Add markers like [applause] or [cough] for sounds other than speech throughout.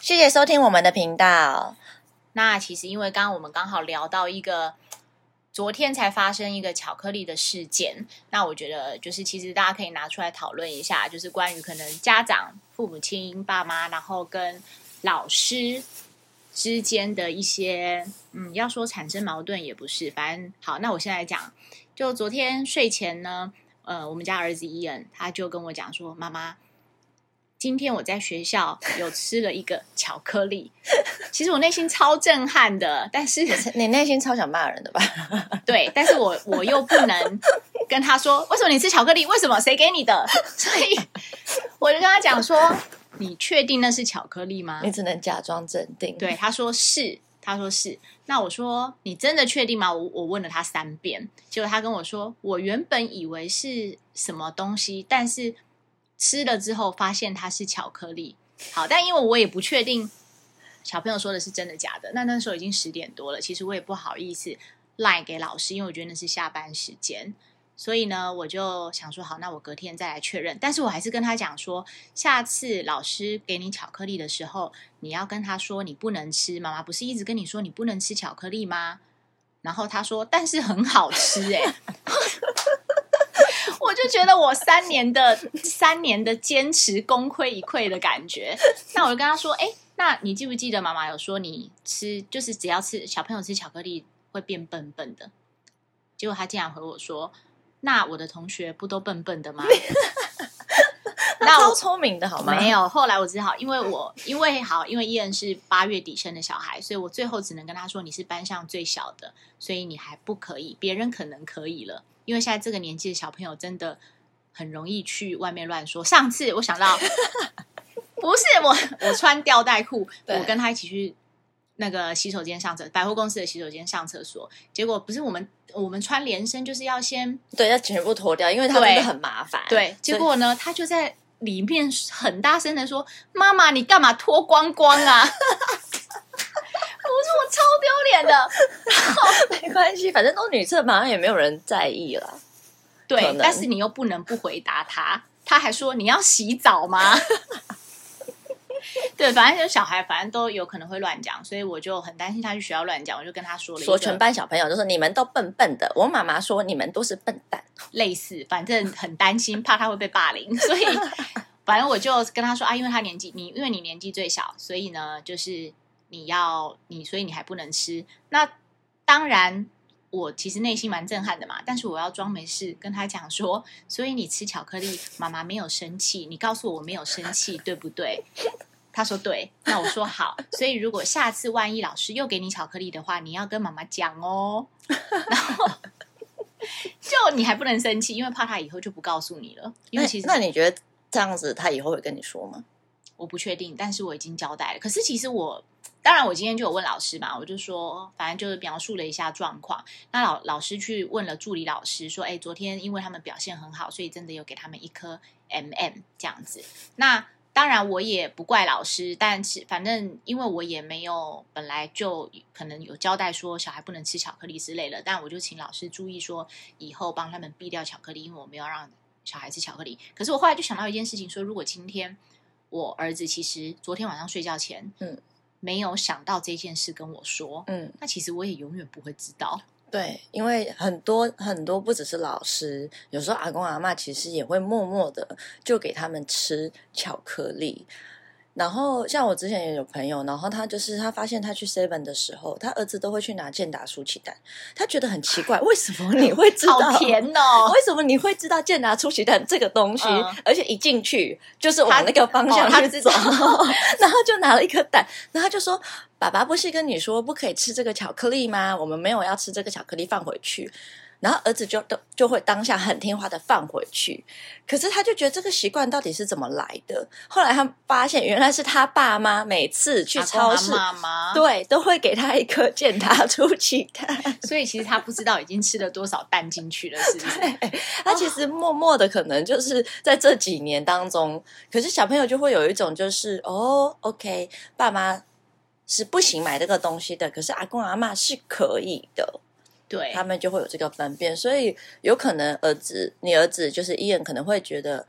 谢谢收听我们的频道。那其实因为刚刚我们刚好聊到一个昨天才发生一个巧克力的事件，那我觉得就是其实大家可以拿出来讨论一下，就是关于可能家长、父母亲、爸妈，然后跟老师之间的一些，嗯，要说产生矛盾也不是，反正好，那我现在讲，就昨天睡前呢，呃，我们家儿子伊恩他就跟我讲说，妈妈。今天我在学校有吃了一个巧克力，其实我内心超震撼的，但是你内心超想骂人的吧？[laughs] 对，但是我我又不能跟他说，为什么你吃巧克力？为什么？谁给你的？[laughs] 所以我就跟他讲说，你确定那是巧克力吗？你只能假装镇定。对，他说是，他说是。那我说你真的确定吗？我我问了他三遍，结果他跟我说，我原本以为是什么东西，但是。吃了之后发现它是巧克力，好，但因为我也不确定小朋友说的是真的假的，那那时候已经十点多了，其实我也不好意思赖给老师，因为我觉得那是下班时间，所以呢，我就想说好，那我隔天再来确认，但是我还是跟他讲说，下次老师给你巧克力的时候，你要跟他说你不能吃，妈妈不是一直跟你说你不能吃巧克力吗？然后他说，但是很好吃，哎。[laughs] 就觉得我三年的 [laughs] 三年的坚持功亏一篑的感觉。那我就跟他说：“哎，那你记不记得妈妈有说你吃就是只要吃小朋友吃巧克力会变笨笨的？”结果他竟然和我说：“那我的同学不都笨笨的吗？”那超聪明的好吗？没有。后来我只好因为我因为好因为伊恩是八月底生的小孩，所以我最后只能跟他说：“你是班上最小的，所以你还不可以，别人可能可以了。”因为现在这个年纪的小朋友真的很容易去外面乱说。上次我想到，[laughs] 不是我，我穿吊带裤，我跟他一起去那个洗手间上厕，百货公司的洗手间上厕所。结果不是我们，我们穿连身就是要先对，要全部脱掉，因为他真的很麻烦。对，结果呢，他就在里面很大声的说：“妈妈，你干嘛脱光光啊？” [laughs] 不是我超丢脸的，[laughs] 没关系，反正都女厕，马上也没有人在意了。对，但是你又不能不回答他，他还说你要洗澡吗？[laughs] [laughs] 对，反正就小孩，反正都有可能会乱讲，所以我就很担心他去学校乱讲，我就跟他说了，说全班小朋友都说你们都笨笨的，我妈妈说你们都是笨蛋，类似，反正很担心，怕他会被霸凌，所以 [laughs] 反正我就跟他说啊，因为他年纪你，因为你年纪最小，所以呢，就是。你要你，所以你还不能吃。那当然，我其实内心蛮震撼的嘛。但是我要装没事，跟他讲说，所以你吃巧克力，妈妈没有生气。你告诉我我没有生气，对不对？他说对。那我说好。所以如果下次万一老师又给你巧克力的话，你要跟妈妈讲哦。然后就你还不能生气，因为怕他以后就不告诉你了。因为其实那你觉得这样子，他以后会跟你说吗？我不确定，但是我已经交代了。可是其实我。当然，我今天就有问老师嘛，我就说，反正就是描述了一下状况。那老老师去问了助理老师，说，哎，昨天因为他们表现很好，所以真的有给他们一颗 M M 这样子。那当然我也不怪老师，但是反正因为我也没有本来就可能有交代说小孩不能吃巧克力之类的，但我就请老师注意说，以后帮他们避掉巧克力，因为我没有让小孩吃巧克力。可是我后来就想到一件事情，说如果今天我儿子其实昨天晚上睡觉前，嗯。没有想到这件事跟我说，嗯，那其实我也永远不会知道。对，因为很多很多不只是老师，有时候阿公阿妈其实也会默默的就给他们吃巧克力。然后像我之前也有朋友，然后他就是他发现他去 Seven 的时候，他儿子都会去拿健达出奇蛋，他觉得很奇怪，为什么你会知道？好甜哦！为什么你会知道健达出奇蛋这个东西？而且一进去就是往那个方向去走，然后就拿了一颗蛋，然后就说：“爸爸不是跟你说不可以吃这个巧克力吗？我们没有要吃这个巧克力，放回去。”然后儿子就都就会当下很听话的放回去，可是他就觉得这个习惯到底是怎么来的？后来他发现原来是他爸妈每次去超市，对，都会给他一颗健达出奇蛋，[laughs] 所以其实他不知道已经吃了多少蛋进去了，是不是？[laughs] 他其实默默的可能就是在这几年当中，可是小朋友就会有一种就是哦，OK，爸妈是不行买这个东西的，可是阿公阿妈是可以的。对，他们就会有这个分辨，所以有可能儿子，你儿子就是伊恩可能会觉得，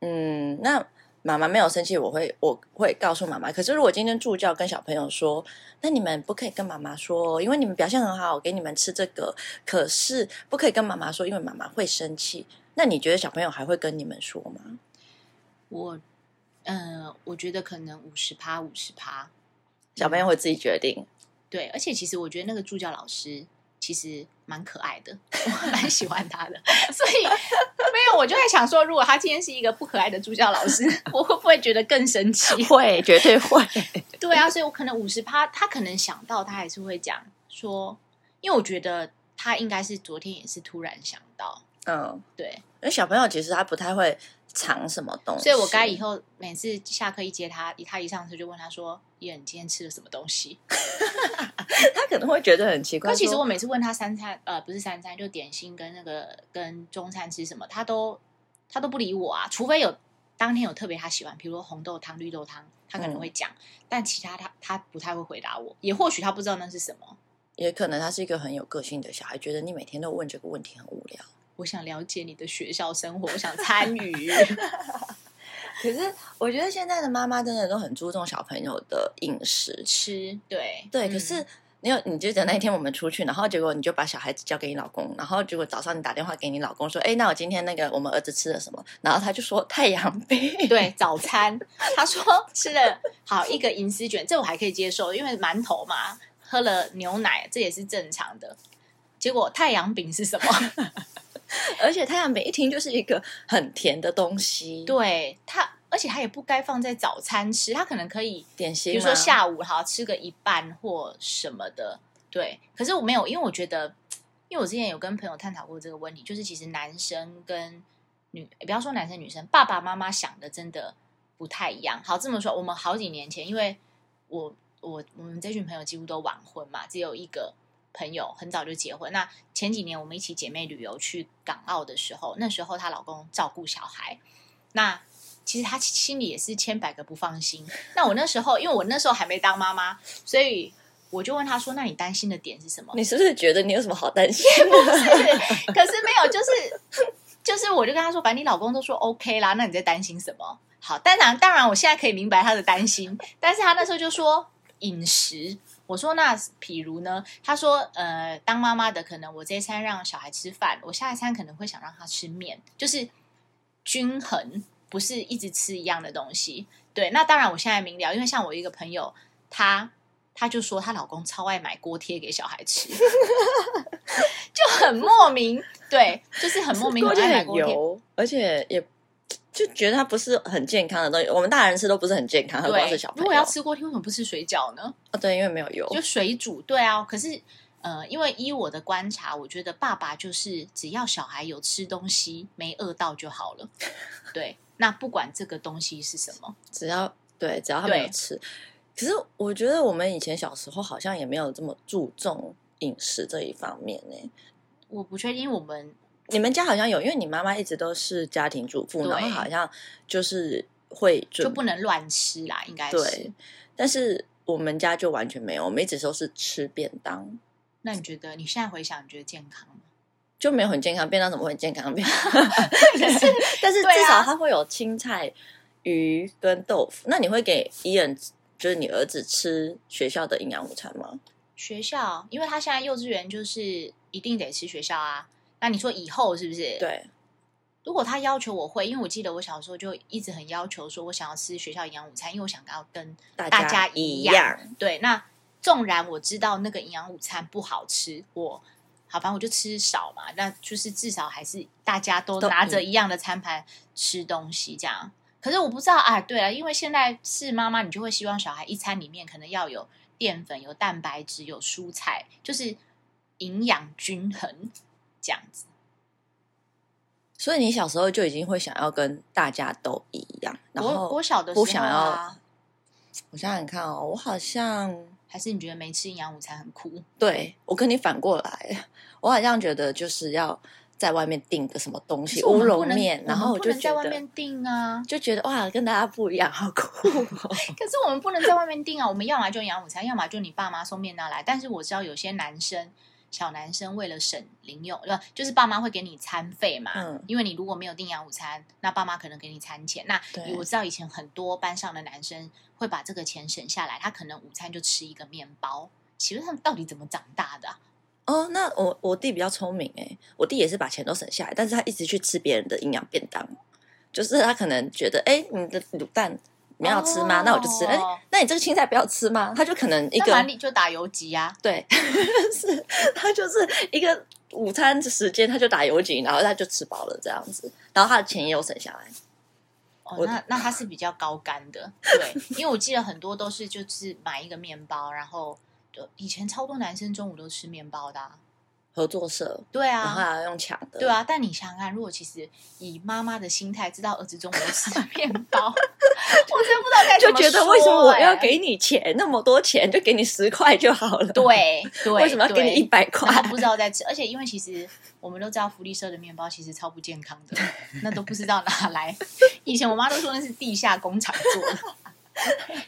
嗯，那妈妈没有生气，我会我会告诉妈妈。可是如果今天助教跟小朋友说，那你们不可以跟妈妈说，因为你们表现很好，我给你们吃这个。可是不可以跟妈妈说，因为妈妈会生气。那你觉得小朋友还会跟你们说吗？我，嗯，我觉得可能五十趴五十趴，小朋友会自己决定。对，而且其实我觉得那个助教老师。其实蛮可爱的，[laughs] 我蛮喜欢他的，所以没有我就在想说，如果他今天是一个不可爱的助教老师，[laughs] 我会不会觉得更生气？[laughs] 会，绝对会。对啊，所以我可能五十趴，他可能想到，他还是会讲说，因为我觉得他应该是昨天也是突然想到，嗯，对，因为小朋友其实他不太会。藏什么东西？所以我该以后每次下课一接他，他一上车就问他说：“耶，你今天吃了什么东西？” [laughs] 他可能会觉得很奇怪。可其实我每次问他三餐，呃，不是三餐，就点心跟那个跟中餐吃什么，他都他都不理我啊。除非有当天有特别他喜欢，比如说红豆汤、绿豆汤，他可能会讲。但其他他他不太会回答我，也或许他不知道那是什么，也可能他是一个很有个性的小孩，觉得你每天都问这个问题很无聊。我想了解你的学校生活，我想参与。[laughs] 可是我觉得现在的妈妈真的都很注重小朋友的饮食吃，对对。可是你有，你记得那一天我们出去，然后结果你就把小孩子交给你老公，然后结果早上你打电话给你老公说：“哎，那我今天那个我们儿子吃了什么？”然后他就说：“太阳饼。”对，早餐他说吃了好一个银丝卷，这我还可以接受，因为馒头嘛，喝了牛奶这也是正常的。结果太阳饼是什么？而且太阳饼一听就是一个很甜的东西，对它，而且它也不该放在早餐吃，它可能可以点心，比如说下午好吃个一半或什么的，对。可是我没有，因为我觉得，因为我之前有跟朋友探讨过这个问题，就是其实男生跟女，不要说男生女生，爸爸妈妈想的真的不太一样。好，这么说，我们好几年前，因为我我我们这群朋友几乎都晚婚嘛，只有一个。朋友很早就结婚。那前几年我们一起姐妹旅游去港澳的时候，那时候她老公照顾小孩，那其实她心里也是千百个不放心。那我那时候，因为我那时候还没当妈妈，所以我就问她说：“那你担心的点是什么？”你是不是觉得你有什么好担心？不是，可是没有，就是就是，我就跟她说：“反正你老公都说 OK 啦，那你在担心什么？”好，当然，当然，我现在可以明白她的担心，但是她那时候就说饮食。我说那譬如呢？他说呃，当妈妈的可能我这一餐让小孩吃饭，我下一餐可能会想让他吃面，就是均衡，不是一直吃一样的东西。对，那当然我现在明了，因为像我一个朋友，她她就说她老公超爱买锅贴给小孩吃，[laughs] 就很莫名，对，就是很莫名，爱买锅贴，而且也。就觉得它不是很健康的东西，我们大人吃都不是很健康，何况是小朋友。如果要吃锅贴，为什么不吃水饺呢？啊，对，因为没有油，就水煮。对啊，可是呃，因为依我的观察，我觉得爸爸就是只要小孩有吃东西，没饿到就好了。[laughs] 对，那不管这个东西是什么，只要对，只要他没有吃。可是我觉得我们以前小时候好像也没有这么注重饮食这一方面呢。我不确定我们。你们家好像有，因为你妈妈一直都是家庭主妇，然后好像就是会就不能乱吃啦，应该是。但是我们家就完全没有，我们一直都是吃便当。那你觉得你现在回想，你觉得健康吗？就没有很健康，便当怎么会健康？便当，[laughs] 但是至少它会有青菜、鱼跟豆腐。那你会给伊恩，就是你儿子吃学校的营养午餐吗？学校，因为他现在幼稚园就是一定得吃学校啊。那你说以后是不是？对，如果他要求我会，因为我记得我小时候就一直很要求说，我想要吃学校营养午餐，因为我想要跟大家一样。对，那纵然我知道那个营养午餐不好吃，我好，反正我就吃少嘛。那就是至少还是大家都拿着一样的餐盘吃东西，这样。可是我不知道啊，对啊，因为现在是妈妈，你就会希望小孩一餐里面可能要有淀粉、有蛋白质、有蔬菜，就是营养均衡。这样子，所以你小时候就已经会想要跟大家都一样。然后我小的时候，不想要。我想想看哦，我好像还是你觉得没吃营养午餐很酷？对我跟你反过来，我好像觉得就是要在外面订个什么东西乌龙面，然后我就在外面订啊，就觉得哇，跟大家不一样，好酷。[laughs] 可是我们不能在外面订啊，我们要么就营养午餐，要么就你爸妈送面那来。但是我知道有些男生。小男生为了省零用，呃，就是爸妈会给你餐费嘛，嗯，因为你如果没有订养午餐，那爸妈可能给你餐钱。那我知道以前很多班上的男生会把这个钱省下来，他可能午餐就吃一个面包。其实他们到底怎么长大的？哦，那我我弟比较聪明哎，我弟也是把钱都省下来，但是他一直去吃别人的营养便当，就是他可能觉得，哎，你的卤蛋。你要吃吗？那我就吃。哎，那你这个青菜不要吃吗？他就可能一个碗里就打游击呀。对，[laughs] 是他就是一个午餐时间，他就打游击，然后他就吃饱了这样子，然后他的钱也有省下来。哦，那那他是比较高干的，[laughs] 对，因为我记得很多都是就是买一个面包，然后以前超多男生中午都吃面包的。合作社对啊，然后还要用抢的对啊。但你想想看，如果其实以妈妈的心态，知道儿子中午吃 [laughs] 面包，[laughs] 我真不知道该就觉得为什么我要给你钱那么多钱，就给你十块就好了。对 [laughs] 对，为什么要给你一百块？不知道在吃，而且因为其实我们都知道福利社的面包其实超不健康的，那都不知道哪来。以前我妈都说那是地下工厂做的。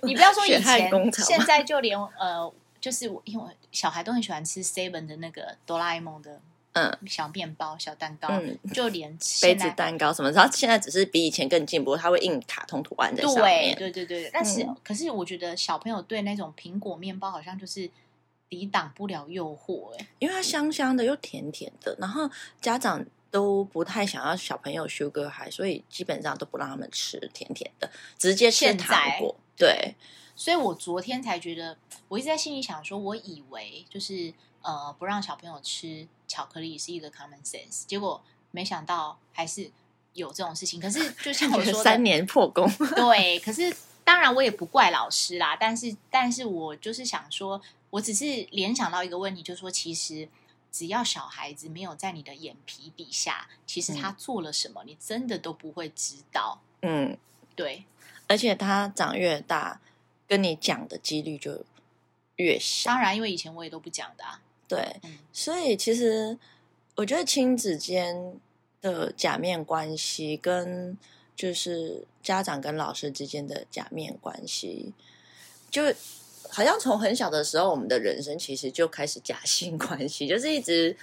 你不要说以前，现在就连呃。就是我，因为小孩都很喜欢吃 Seven 的那个哆啦 A 梦的嗯小面包、小蛋糕，嗯就连杯子蛋糕什么，然后现在只是比以前更进步，它会印卡通图案在上面。对对对对，但是可是我觉得小朋友对那种苹果面包好像就是抵挡不了诱惑，哎，因为它香香的又甜甜的，然后家长都不太想要小朋友 sugar high，所以基本上都不让他们吃甜甜的，直接吃糖果。对。所以我昨天才觉得，我一直在心里想说，我以为就是呃不让小朋友吃巧克力是一个 common sense，结果没想到还是有这种事情。可是就像我 [laughs] 说，三年破功，对。可是当然我也不怪老师啦，但是但是我就是想说，我只是联想到一个问题，就是说其实只要小孩子没有在你的眼皮底下，其实他做了什么，你真的都不会知道。嗯，对。而且他长越大。跟你讲的几率就越小。当然，因为以前我也都不讲的啊。对，所以其实我觉得亲子间的假面关系，跟就是家长跟老师之间的假面关系，就好像从很小的时候，我们的人生其实就开始假性关系，就是一直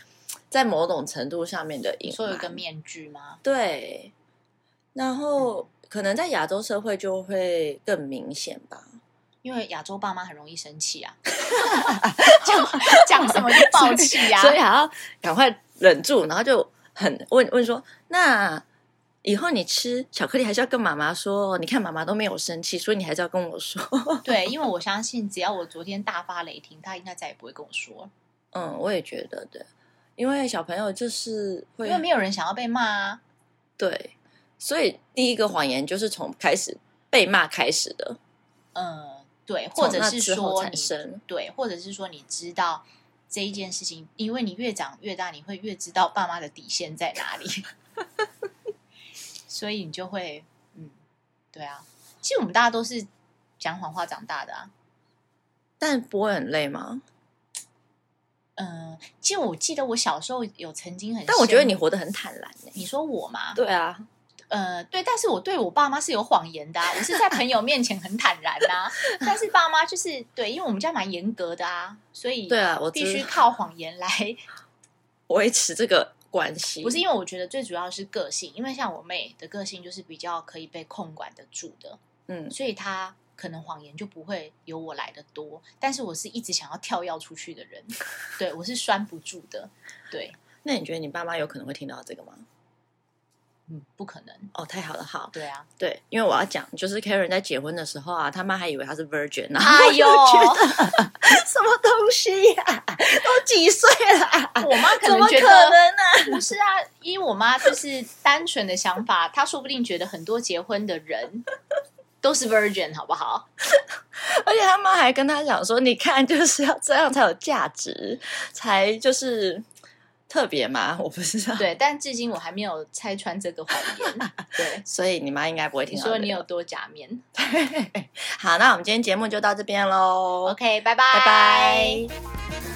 在某种程度上面的隐说有个面具吗？对。然后可能在亚洲社会就会更明显吧。因为亚洲爸妈很容易生气啊，[laughs] 讲讲什么就爆气呀，所以还要赶快忍住，然后就很问问说：“那以后你吃巧克力还是要跟妈妈说？你看妈妈都没有生气，所以你还是要跟我说。”对，因为我相信，只要我昨天大发雷霆，他应该再也不会跟我说。嗯，我也觉得对，因为小朋友就是因为没有人想要被骂啊。对，所以第一个谎言就是从开始被骂开始的。嗯。对，或者是说你对，或者是说你知道这一件事情，因为你越长越大，你会越知道爸妈的底线在哪里，[laughs] 所以你就会嗯，对啊。其实我们大家都是讲谎话长大的啊，但不会很累吗？嗯，其实我记得我小时候有曾经很，但我觉得你活得很坦然。你说我吗？对啊。呃，对，但是我对我爸妈是有谎言的，啊我是在朋友面前很坦然呐。[laughs] 但是爸妈就是对，因为我们家蛮严格的啊，所以对啊，我必须靠谎言来 [laughs] 维持这个关系。不是因为我觉得最主要是个性，因为像我妹的个性就是比较可以被控管得住的，嗯，所以她可能谎言就不会由我来的多。但是我是一直想要跳跃出去的人，[laughs] 对我是拴不住的。对，那你觉得你爸妈有可能会听到这个吗？嗯，不可能哦！太好了，好，对啊，对，因为我要讲，就是 Karen 在结婚的时候啊，他妈还以为她是 Virgin 呢。[laughs] 哎呦，什么东西呀？都几岁了？我妈可能觉得呢？不是啊，因为我妈就是单纯的想法，她说不定觉得很多结婚的人都是 Virgin，好不好？[laughs] 而且他妈还跟他讲说：“你看，就是要这样才有价值，才就是。”特别吗？我不知道。对，但至今我还没有拆穿这个谎言。对，[laughs] 所以你妈应该不会听。你说你有多假面？[laughs] 好，那我们今天节目就到这边喽。OK，拜拜，拜拜。